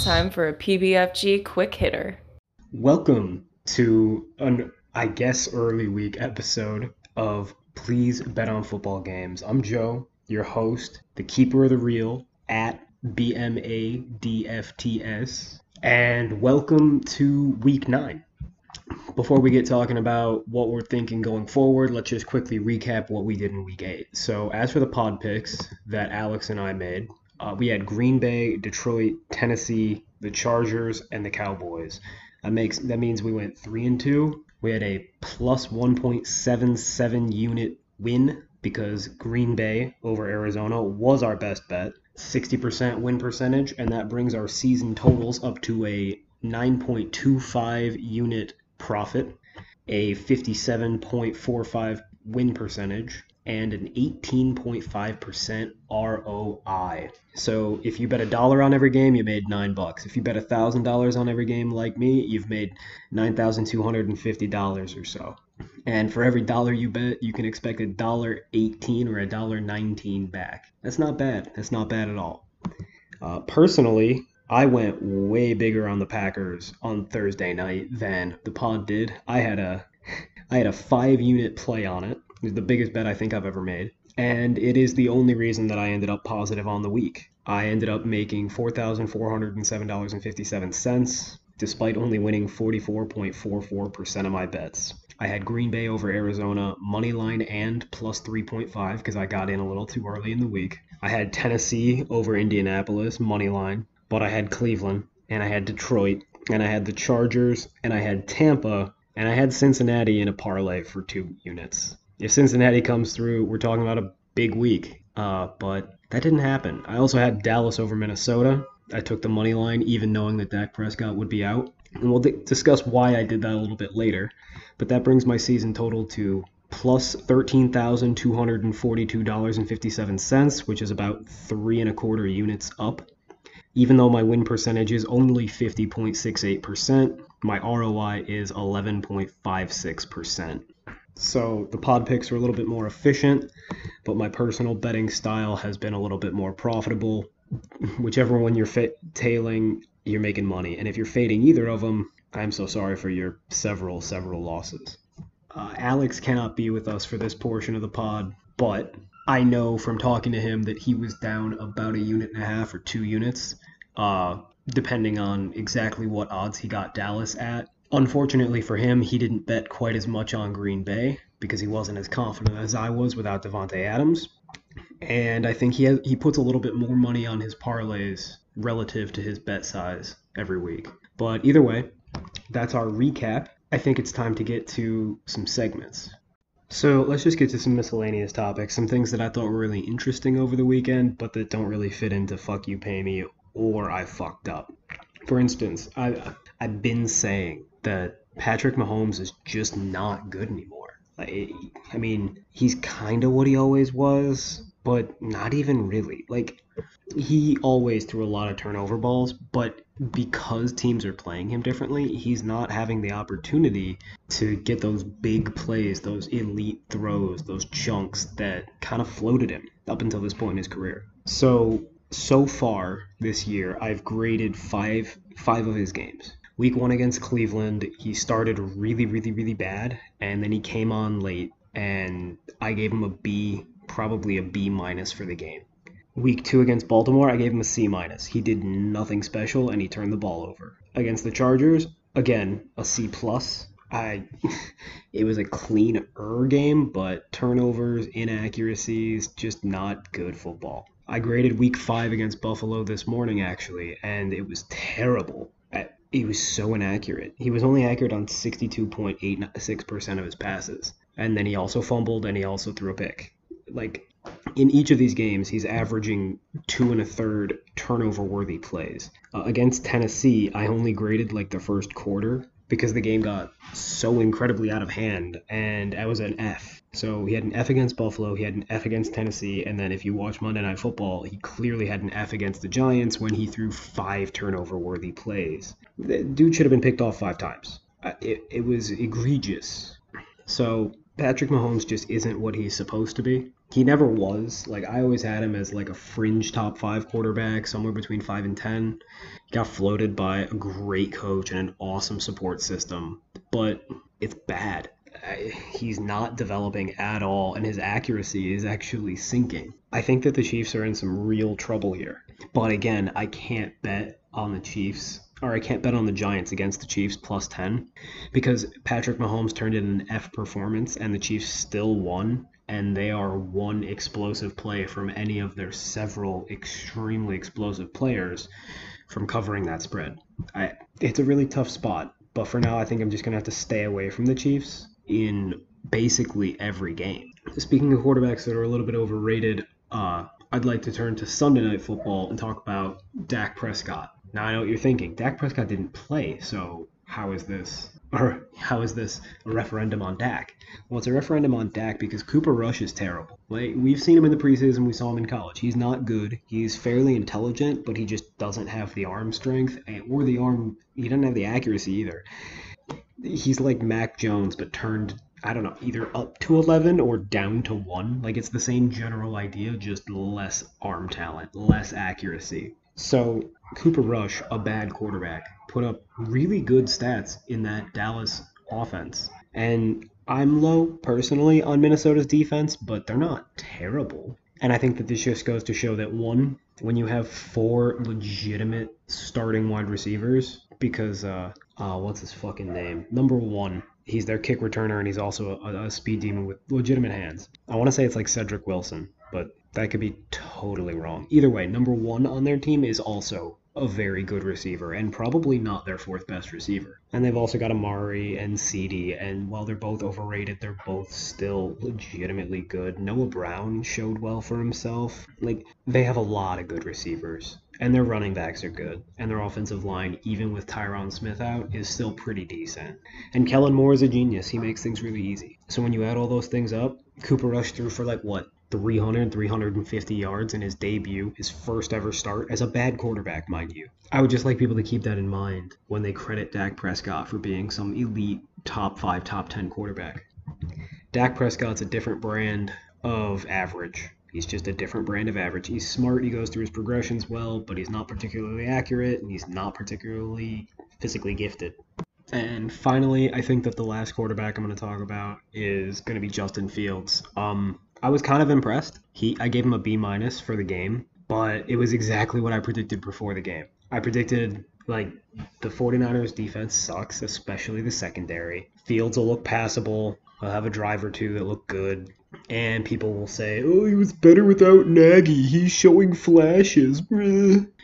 Time for a PBFG quick hitter. Welcome to an, I guess, early week episode of Please Bet on Football Games. I'm Joe, your host, the keeper of the reel at BMADFTS, and welcome to week nine. Before we get talking about what we're thinking going forward, let's just quickly recap what we did in week eight. So, as for the pod picks that Alex and I made, uh, we had Green Bay, Detroit, Tennessee, the Chargers, and the Cowboys. That makes that means we went three and two. We had a plus 1.77 unit win because Green Bay over Arizona was our best bet, 60% win percentage, and that brings our season totals up to a 9.25 unit profit, a 57.45 win percentage, and an 18.5% ROI. So if you bet a dollar on every game, you made nine bucks. If you bet a thousand dollars on every game, like me, you've made nine thousand two hundred and fifty dollars or so. And for every dollar you bet, you can expect a dollar eighteen or a dollar nineteen back. That's not bad. That's not bad at all. Uh, personally, I went way bigger on the Packers on Thursday night than the pod did. I had a I had a five unit play on it. The biggest bet I think I've ever made. And it is the only reason that I ended up positive on the week. I ended up making $4,407.57 despite only winning 44.44% of my bets. I had Green Bay over Arizona money line and plus 3.5 because I got in a little too early in the week. I had Tennessee over Indianapolis money line, but I had Cleveland and I had Detroit and I had the Chargers and I had Tampa and I had Cincinnati in a parlay for two units. If Cincinnati comes through, we're talking about a big week. Uh, but that didn't happen. I also had Dallas over Minnesota. I took the money line, even knowing that Dak Prescott would be out. And we'll d- discuss why I did that a little bit later. But that brings my season total to plus $13,242.57, which is about three and a quarter units up. Even though my win percentage is only 50.68%, my ROI is 11.56%. So the pod picks are a little bit more efficient, but my personal betting style has been a little bit more profitable. Whichever one you're tailing, you're making money. And if you're fading either of them, I'm so sorry for your several, several losses. Uh, Alex cannot be with us for this portion of the pod, but I know from talking to him that he was down about a unit and a half or two units, uh, depending on exactly what odds he got Dallas at. Unfortunately for him, he didn't bet quite as much on Green Bay because he wasn't as confident as I was without Davante Adams. And I think he has, he puts a little bit more money on his parlays relative to his bet size every week. But either way, that's our recap. I think it's time to get to some segments. So let's just get to some miscellaneous topics, some things that I thought were really interesting over the weekend, but that don't really fit into fuck you pay me or I fucked up. For instance, I I've been saying that Patrick Mahomes is just not good anymore. I mean, he's kind of what he always was, but not even really. Like he always threw a lot of turnover balls, but because teams are playing him differently, he's not having the opportunity to get those big plays, those elite throws, those chunks that kind of floated him up until this point in his career. So so far this year, I've graded five five of his games. Week one against Cleveland, he started really, really, really bad, and then he came on late, and I gave him a B, probably a B minus for the game. Week two against Baltimore, I gave him a C minus. He did nothing special, and he turned the ball over. Against the Chargers, again a C plus. I, it was a cleaner game, but turnovers, inaccuracies, just not good football. I graded week five against Buffalo this morning, actually, and it was terrible. He was so inaccurate. He was only accurate on 62.86% of his passes. And then he also fumbled and he also threw a pick. Like, in each of these games, he's averaging two and a third turnover worthy plays. Uh, against Tennessee, I only graded like the first quarter because the game got so incredibly out of hand, and I was an F. So he had an F against Buffalo, he had an F against Tennessee, and then if you watch Monday Night Football, he clearly had an F against the Giants when he threw five turnover worthy plays. The dude should have been picked off five times. Uh, it, it was egregious. So Patrick Mahomes just isn't what he's supposed to be. he never was. Like I always had him as like a fringe top five quarterback, somewhere between five and ten. Got floated by a great coach and an awesome support system, but it's bad. He's not developing at all, and his accuracy is actually sinking. I think that the Chiefs are in some real trouble here. But again, I can't bet on the Chiefs or I can't bet on the Giants against the Chiefs plus 10 because Patrick Mahomes turned in an F performance and the Chiefs still won and they are one explosive play from any of their several extremely explosive players from covering that spread. I, it's a really tough spot, but for now I think I'm just going to have to stay away from the Chiefs in basically every game. Speaking of quarterbacks that are a little bit overrated, uh, I'd like to turn to Sunday Night Football and talk about Dak Prescott. Now I know what you're thinking. Dak Prescott didn't play, so how is this or how is this a referendum on Dak? Well, it's a referendum on Dak because Cooper Rush is terrible. Like we've seen him in the preseason, we saw him in college. He's not good. He's fairly intelligent, but he just doesn't have the arm strength eh, or the arm. He doesn't have the accuracy either. He's like Mac Jones, but turned I don't know, either up to 11 or down to 1. Like it's the same general idea, just less arm talent, less accuracy. So Cooper Rush, a bad quarterback, put up really good stats in that Dallas offense. And I'm low personally on Minnesota's defense, but they're not terrible. And I think that this just goes to show that one, when you have four legitimate starting wide receivers, because uh, uh what's his fucking name? Number one, he's their kick returner and he's also a, a speed demon with legitimate hands. I want to say it's like Cedric Wilson, but that could be totally wrong. Either way, number one on their team is also a very good receiver and probably not their fourth best receiver. And they've also got Amari and CeeDee, and while they're both overrated, they're both still legitimately good. Noah Brown showed well for himself. Like, they have a lot of good receivers, and their running backs are good, and their offensive line, even with Tyron Smith out, is still pretty decent. And Kellen Moore is a genius. He makes things really easy. So when you add all those things up, Cooper Rush threw for like what 300, 350 yards in his debut, his first ever start as a bad quarterback, mind you. I would just like people to keep that in mind when they credit Dak Prescott for being some elite top five, top 10 quarterback. Dak Prescott's a different brand of average. He's just a different brand of average. He's smart, he goes through his progressions well, but he's not particularly accurate, and he's not particularly physically gifted. And finally, I think that the last quarterback I'm going to talk about is going to be Justin Fields. Um, I was kind of impressed. He I gave him a B minus for the game, but it was exactly what I predicted before the game. I predicted like the 49ers defense sucks, especially the secondary. Fields will look passable. He'll have a drive or two that look good. And people will say, oh, he was better without Nagy. He's showing flashes.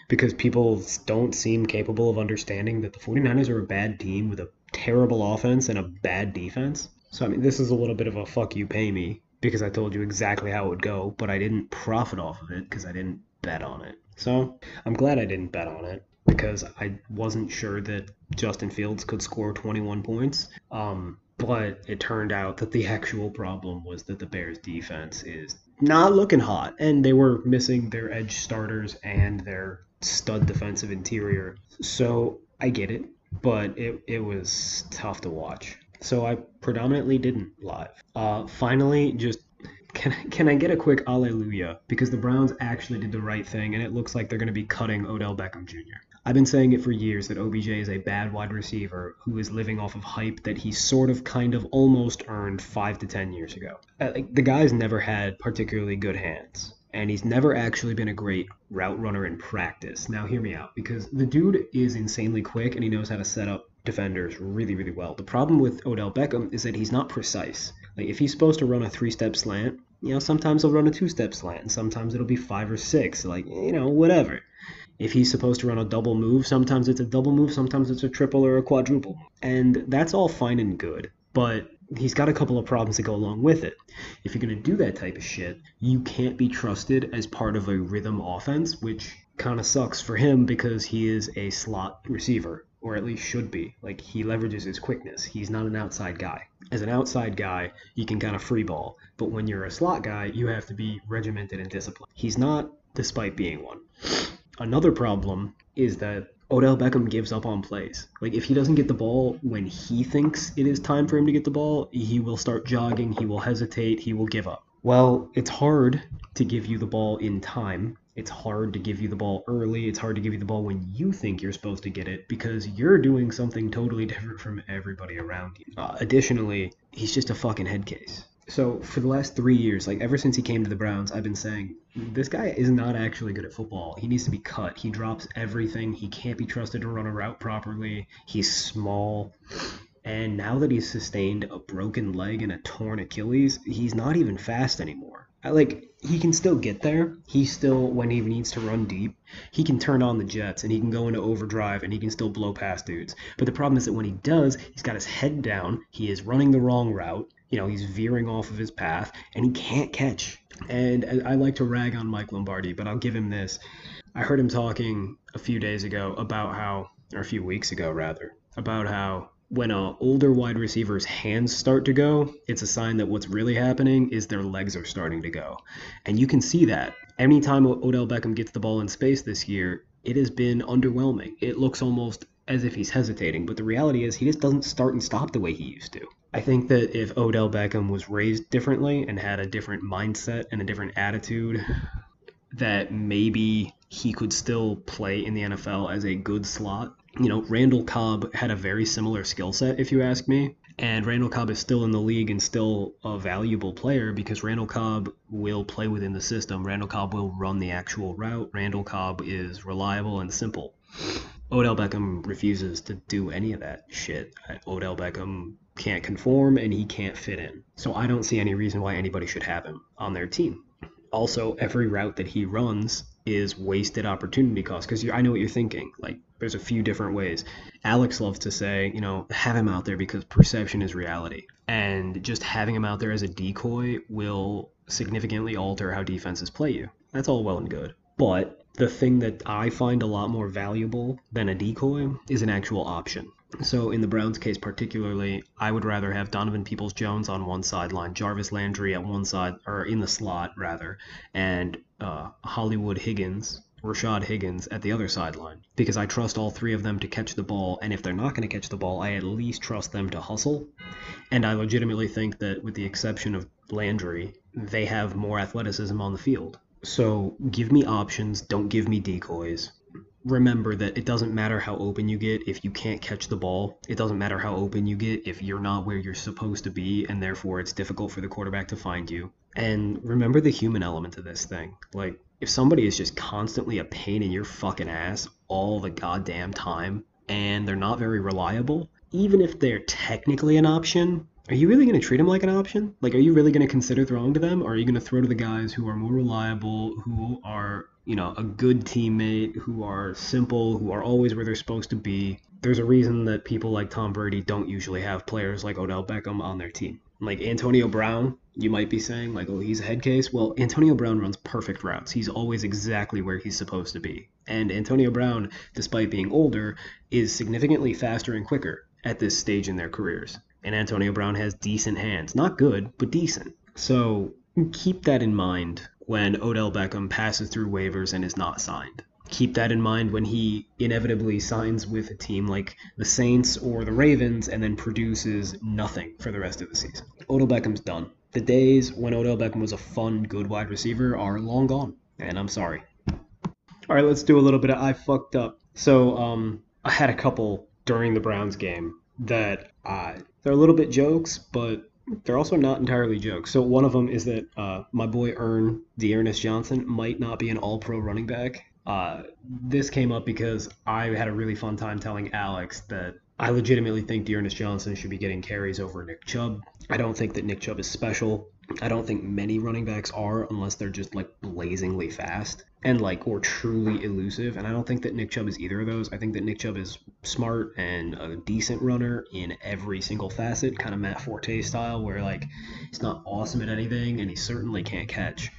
Because people don't seem capable of understanding that the 49ers are a bad team with a terrible offense and a bad defense. So, I mean, this is a little bit of a fuck you pay me because I told you exactly how it would go, but I didn't profit off of it because I didn't bet on it. So I'm glad I didn't bet on it because I wasn't sure that Justin Fields could score 21 points. Um, but it turned out that the actual problem was that the Bears defense is not looking hot, and they were missing their edge starters and their stud defensive interior. So I get it, but it, it was tough to watch so I predominantly didn't live. Uh, finally, just can can I get a quick alleluia? because the Browns actually did the right thing and it looks like they're going to be cutting Odell Beckham Jr. I've been saying it for years that OBJ is a bad wide receiver who is living off of hype that he sort of kind of almost earned 5 to 10 years ago. Uh, like, the guy's never had particularly good hands and he's never actually been a great route runner in practice. Now hear me out because the dude is insanely quick and he knows how to set up defenders really, really well. The problem with Odell Beckham is that he's not precise. Like if he's supposed to run a three-step slant, you know, sometimes he'll run a two-step slant, and sometimes it'll be five or six, like you know, whatever. If he's supposed to run a double move, sometimes it's a double move, sometimes it's a triple or a quadruple. And that's all fine and good, but he's got a couple of problems to go along with it. If you're going to do that type of shit, you can't be trusted as part of a rhythm offense, which kind of sucks for him because he is a slot receiver or at least should be. Like he leverages his quickness. He's not an outside guy. As an outside guy, you can kind of free ball, but when you're a slot guy, you have to be regimented and disciplined. He's not, despite being one. Another problem is that Odell Beckham gives up on plays. Like if he doesn't get the ball when he thinks it is time for him to get the ball, he will start jogging, he will hesitate, he will give up. Well, it's hard to give you the ball in time. It's hard to give you the ball early. It's hard to give you the ball when you think you're supposed to get it because you're doing something totally different from everybody around you. Uh, additionally, he's just a fucking head case. So for the last three years, like ever since he came to the Browns, I've been saying this guy is not actually good at football. He needs to be cut. He drops everything. He can't be trusted to run a route properly. He's small. And now that he's sustained a broken leg and a torn Achilles, he's not even fast anymore. I, like he can still get there. He still, when he needs to run deep, he can turn on the jets and he can go into overdrive and he can still blow past dudes. But the problem is that when he does, he's got his head down. He is running the wrong route. You know, he's veering off of his path and he can't catch. And I like to rag on Mike Lombardi, but I'll give him this. I heard him talking a few days ago about how, or a few weeks ago rather, about how when a older wide receiver's hands start to go, it's a sign that what's really happening is their legs are starting to go. And you can see that. Anytime Odell Beckham gets the ball in space this year, it has been underwhelming. It looks almost as if he's hesitating, but the reality is he just doesn't start and stop the way he used to. I think that if Odell Beckham was raised differently and had a different mindset and a different attitude, that maybe he could still play in the NFL as a good slot you know, Randall Cobb had a very similar skill set, if you ask me. And Randall Cobb is still in the league and still a valuable player because Randall Cobb will play within the system. Randall Cobb will run the actual route. Randall Cobb is reliable and simple. Odell Beckham refuses to do any of that shit. Odell Beckham can't conform and he can't fit in. So I don't see any reason why anybody should have him on their team. Also, every route that he runs is wasted opportunity cost because I know what you're thinking. Like there's a few different ways. Alex loves to say, you know, have him out there because perception is reality. And just having him out there as a decoy will significantly alter how defenses play you. That's all well and good. But the thing that I find a lot more valuable than a decoy is an actual option. So in the Browns case particularly, I would rather have Donovan Peoples Jones on one sideline, Jarvis Landry at one side or in the slot rather, and uh, Hollywood Higgins Rashard Higgins at the other sideline because I trust all three of them to catch the ball. And if they're not going to catch the ball, I at least trust them to hustle. And I legitimately think that, with the exception of Landry, they have more athleticism on the field. So give me options, don't give me decoys. Remember that it doesn't matter how open you get if you can't catch the ball. It doesn't matter how open you get if you're not where you're supposed to be, and therefore it's difficult for the quarterback to find you. And remember the human element of this thing. Like, if somebody is just constantly a pain in your fucking ass all the goddamn time and they're not very reliable, even if they're technically an option, are you really going to treat them like an option? Like, are you really going to consider throwing to them? Or are you going to throw to the guys who are more reliable, who are, you know, a good teammate, who are simple, who are always where they're supposed to be? There's a reason that people like Tom Brady don't usually have players like Odell Beckham on their team. Like Antonio Brown, you might be saying, like, oh, he's a head case. Well, Antonio Brown runs perfect routes. He's always exactly where he's supposed to be. And Antonio Brown, despite being older, is significantly faster and quicker at this stage in their careers. And Antonio Brown has decent hands. Not good, but decent. So keep that in mind when Odell Beckham passes through waivers and is not signed keep that in mind when he inevitably signs with a team like the Saints or the Ravens and then produces nothing for the rest of the season. Odell Beckham's done. The days when Odell Beckham was a fun, good wide receiver are long gone, and I'm sorry. All right, let's do a little bit of I fucked up. So, um, I had a couple during the Browns game that they're a little bit jokes, but they're also not entirely jokes. So one of them is that uh, my boy Ern, D'Ernest Johnson, might not be an All-Pro running back, uh, this came up because I had a really fun time telling Alex that I legitimately think D'Ernest Johnson should be getting carries over Nick Chubb. I don't think that Nick Chubb is special. I don't think many running backs are unless they're just like blazingly fast and like or truly elusive. And I don't think that Nick Chubb is either of those. I think that Nick Chubb is smart and a decent runner in every single facet, kind of Matt Forte style, where like he's not awesome at anything and he certainly can't catch.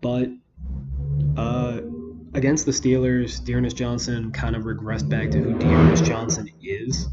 But uh, against the Steelers, D'Ernest Johnson kind of regressed back to who D'Ernest Johnson is,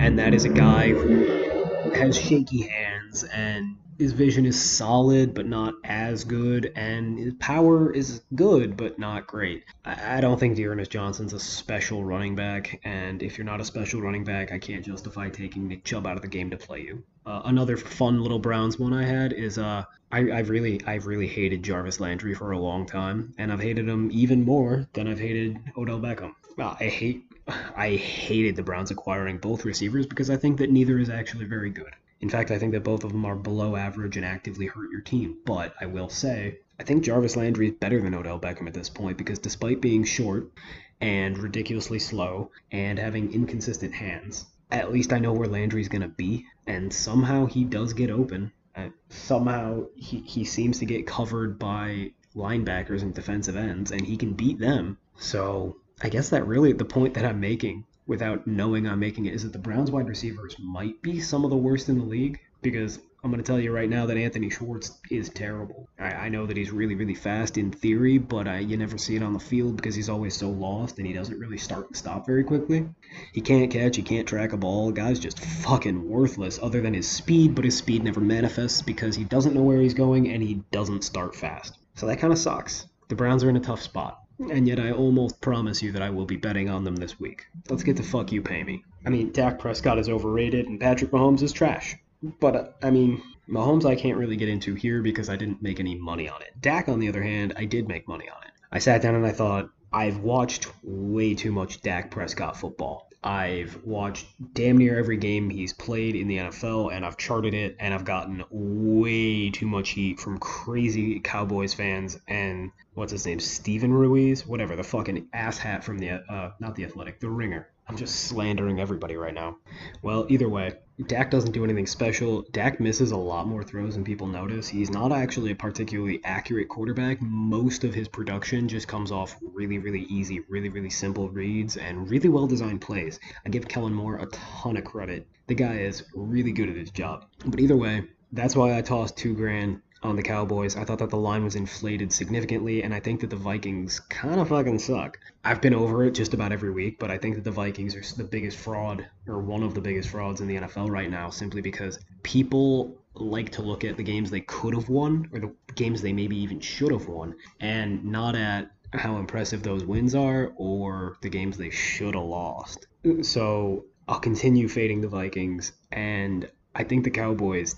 and that is a guy who has shaky hands and his vision is solid, but not as good, and his power is good, but not great. I, I don't think D'Ernest Johnson's a special running back, and if you're not a special running back, I can't justify taking Nick Chubb out of the game to play you. Uh, another fun little Browns one I had is uh, I, I've really I've really hated Jarvis Landry for a long time, and I've hated him even more than I've hated Odell Beckham. Uh, I hate I hated the Browns acquiring both receivers because I think that neither is actually very good. In fact, I think that both of them are below average and actively hurt your team. But I will say, I think Jarvis Landry is better than Odell Beckham at this point because despite being short and ridiculously slow and having inconsistent hands, at least I know where Landry's going to be. And somehow he does get open. Uh, somehow he, he seems to get covered by linebackers and defensive ends, and he can beat them. So I guess that really the point that I'm making without knowing I'm making it is that the Browns wide receivers might be some of the worst in the league because I'm going to tell you right now that Anthony Schwartz is terrible. I, I know that he's really, really fast in theory, but I, you never see it on the field because he's always so lost and he doesn't really start and stop very quickly. He can't catch, he can't track a ball. Guy's just fucking worthless other than his speed, but his speed never manifests because he doesn't know where he's going and he doesn't start fast. So that kind of sucks. The Browns are in a tough spot and yet I almost promise you that I will be betting on them this week. Let's get the fuck you pay me. I mean, Dak Prescott is overrated and Patrick Mahomes is trash. But, I mean, Mahomes I can't really get into here because I didn't make any money on it. Dak, on the other hand, I did make money on it. I sat down and I thought, I've watched way too much Dak Prescott football. I've watched damn near every game he's played in the NFL, and I've charted it, and I've gotten way too much heat from crazy Cowboys fans and what's his name, Steven Ruiz, whatever, the fucking asshat from the, uh, not the Athletic, the Ringer. I'm just slandering everybody right now. Well, either way, Dak doesn't do anything special. Dak misses a lot more throws than people notice. He's not actually a particularly accurate quarterback. Most of his production just comes off really, really easy, really, really simple reads and really well designed plays. I give Kellen Moore a ton of credit. The guy is really good at his job. But either way, that's why I tossed two grand on the Cowboys. I thought that the line was inflated significantly, and I think that the Vikings kind of fucking suck. I've been over it just about every week, but I think that the Vikings are the biggest fraud, or one of the biggest frauds in the NFL right now, simply because people like to look at the games they could have won, or the games they maybe even should have won, and not at how impressive those wins are or the games they should have lost. So I'll continue fading the Vikings, and I think the Cowboys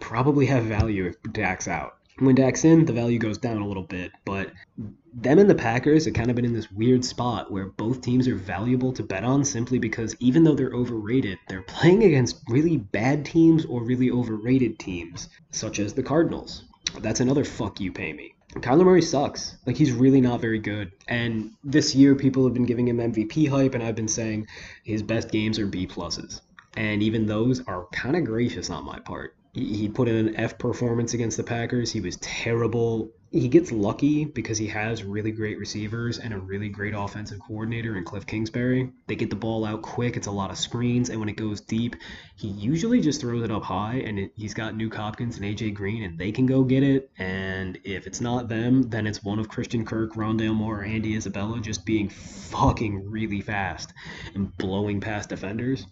probably have value if Dak's out. When Dak's in, the value goes down a little bit, but them and the Packers have kind of been in this weird spot where both teams are valuable to bet on simply because even though they're overrated, they're playing against really bad teams or really overrated teams, such as the Cardinals. That's another fuck you pay me. Kyler Murray sucks. Like he's really not very good. And this year people have been giving him MVP hype and I've been saying his best games are B pluses. And even those are kind of gracious on my part he put in an F performance against the Packers. He was terrible. He gets lucky because he has really great receivers and a really great offensive coordinator in Cliff Kingsbury. They get the ball out quick. It's a lot of screens, and when it goes deep, he usually just throws it up high. And it, he's got Nuk Hopkins and AJ Green, and they can go get it. And if it's not them, then it's one of Christian Kirk, Rondale Moore, or Andy Isabella just being fucking really fast and blowing past defenders.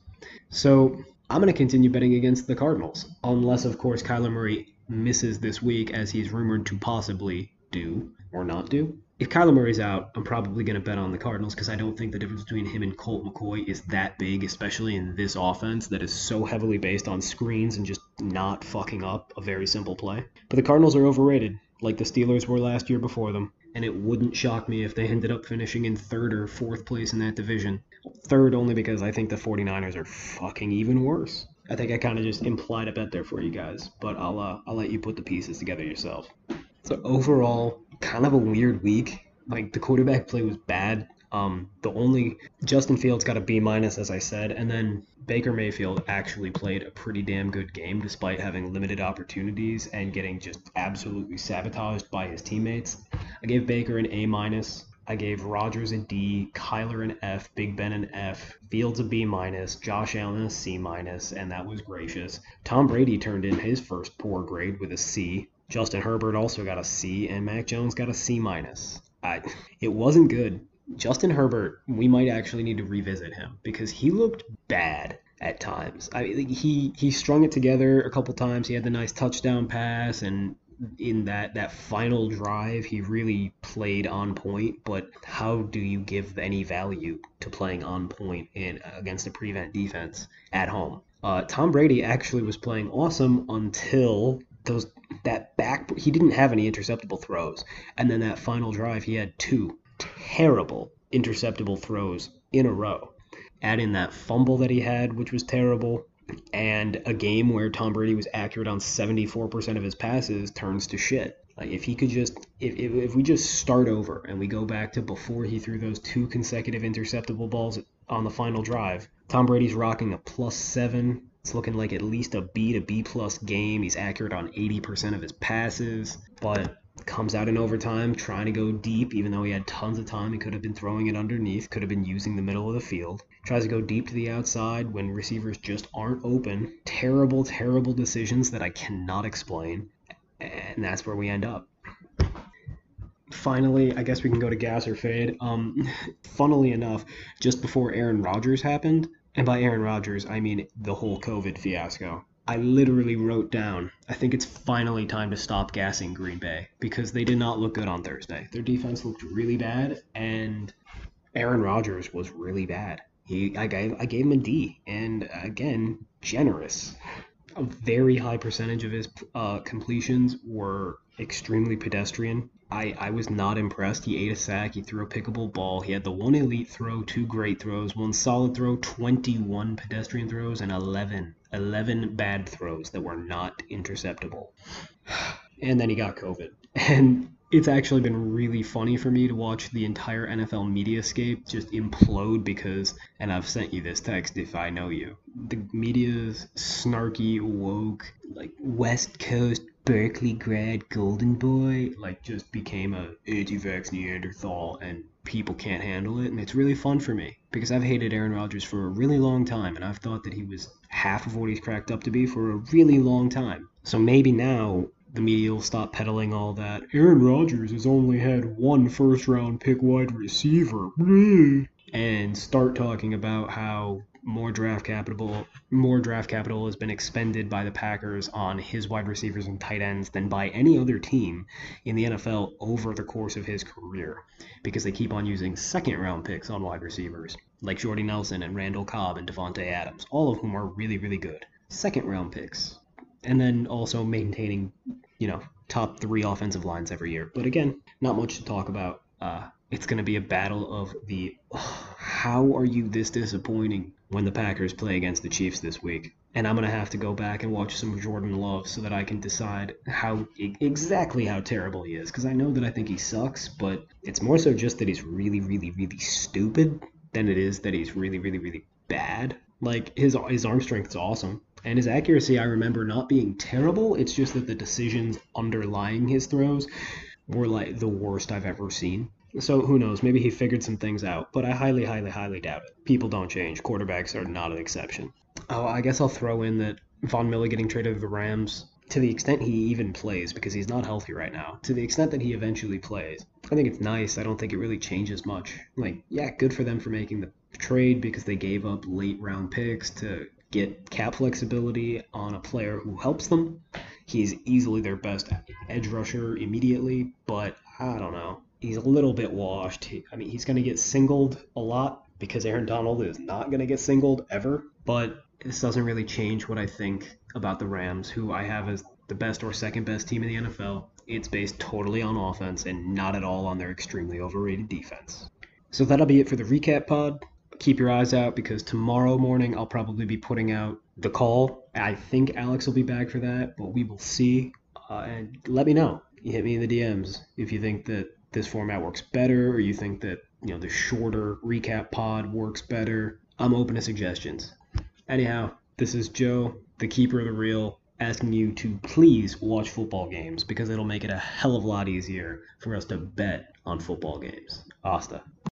So I'm going to continue betting against the Cardinals, unless, of course, Kyler Murray misses this week, as he's rumored to possibly do or not do. If Kyler Murray's out, I'm probably going to bet on the Cardinals because I don't think the difference between him and Colt McCoy is that big, especially in this offense that is so heavily based on screens and just not fucking up a very simple play. But the Cardinals are overrated, like the Steelers were last year before them, and it wouldn't shock me if they ended up finishing in third or fourth place in that division. Third only because I think the 49ers are fucking even worse. I think I kind of just implied a bet there for you guys, but I'll uh, I'll let you put the pieces together yourself. So overall, kind of a weird week. Like the quarterback play was bad. Um, the only Justin Fields got a B minus, as I said, and then Baker Mayfield actually played a pretty damn good game despite having limited opportunities and getting just absolutely sabotaged by his teammates. I gave Baker an A minus. I gave Rodgers a D, Kyler an F, Big Ben an F, Fields a B minus, Josh Allen a C minus, and that was gracious. Tom Brady turned in his first poor grade with a C. Justin Herbert also got a C, and Mac Jones got a C minus. I, it wasn't good. Justin Herbert, we might actually need to revisit him because he looked bad. at times. I he he strung it together a couple times. He had the nice touchdown pass, and in that that final drive, he really played on point. But how do you give any value to playing on point in against a prevent defense at home? Uh, Tom Brady actually was playing awesome until those that back he didn't have any interceptable throws, and then that final drive he had two terrible interceptable throws in a row. Add in that fumble that he had, which was terrible, and a game where Tom Brady was accurate on 74% of his passes turns to shit. Like if he could just if, if, if we just start over and we go back to before he threw those two consecutive interceptable balls on the final drive, Tom Brady's rocking a plus seven. It's looking like at least a B to B plus game. He's accurate on 80% of his passes, but comes out in overtime trying to go deep, even though he had tons of time. He could have been throwing it underneath, could have been using the middle of the field. Tries to go deep to the outside when receivers just aren't open. Terrible, terrible decisions that I cannot explain. And that's where we end up. Finally, I guess we can go to gas or fade. Um, funnily enough, just before Aaron Rodgers happened, and by Aaron Rodgers, I mean the whole COVID fiasco. I literally wrote down, I think it's finally time to stop gassing Green Bay because they did not look good on Thursday. Their defense looked really bad, and Aaron Rodgers was really bad. He, I gave, I gave him a D, and again, generous. A very high percentage of his uh, completions were extremely pedestrian. I, I was not impressed. He ate a sack. He threw a pickable ball. He had the one elite throw, two great throws, one solid throw, 21 pedestrian throws, and 11 11 bad throws that were not interceptable. And then he got COVID. And it's actually been really funny for me to watch the entire NFL mediascape just implode because, and I've sent you this text if I know you, the media's snarky, woke, like West Coast Berkeley grad golden boy, like just became a anti-vax Neanderthal and people can't handle it. And it's really fun for me because I've hated Aaron Rodgers for a really long time and I've thought that he was half of what he's cracked up to be for a really long time. So maybe now the media will stop peddling all that. Aaron Rodgers has only had one first round pick wide receiver. And start talking about how more draft capital more draft capital has been expended by the Packers on his wide receivers and tight ends than by any other team in the NFL over the course of his career because they keep on using second round picks on wide receivers like Jordy Nelson and Randall Cobb and Davante Adams, all of whom are really really good. Second round picks. And then also maintaining, you know, top 3 offensive lines every year. But again, not much to talk about. Uh, it's going to be a battle of the oh, how are you this disappointing when the Packers play against the Chiefs this week. And I'm going to have to go back and watch some Jordan Love so that I can decide how exactly how terrible he is because I know that I think he sucks, but it's more so just that he's really really really stupid than it is that he's really really really bad. Like his his arm strength is awesome. And his accuracy, I remember not being terrible. It's just that the decisions underlying his throws were like the worst I've ever seen. So who knows? Maybe he figured some things out, but I highly, highly, highly doubt it. People don't change. Quarterbacks are not an exception. Oh, I guess I'll throw in that Von Miller getting traded to the Rams, to the extent he even plays, because he's not healthy right now, to the extent that he eventually plays, I think it's nice. I don't think it really changes much. Like, yeah, good for them for making the trade because they gave up late round picks to get cap flexibility on a player who helps them. He's easily their best edge rusher immediately, but I don't know he's a little bit washed. He, I mean, he's going to get singled a lot because Aaron Donald is not going to get singled ever. But this doesn't really change what I think about the Rams, who I have as the best or second best team in the NFL. It's based totally on offense and not at all on their extremely overrated defense. So that'll be it for the recap pod. Keep your eyes out because tomorrow morning I'll probably be putting out the call. I think Alex will be back for that, but we will see. Uh, and let me know. You hit me in the DMs if you think that this format works better or you think that you know the shorter recap pod works better i'm open to suggestions anyhow this is joe the keeper of the reel, asking you to please watch football games because it'll make it a hell of a lot easier for us to bet on football games asta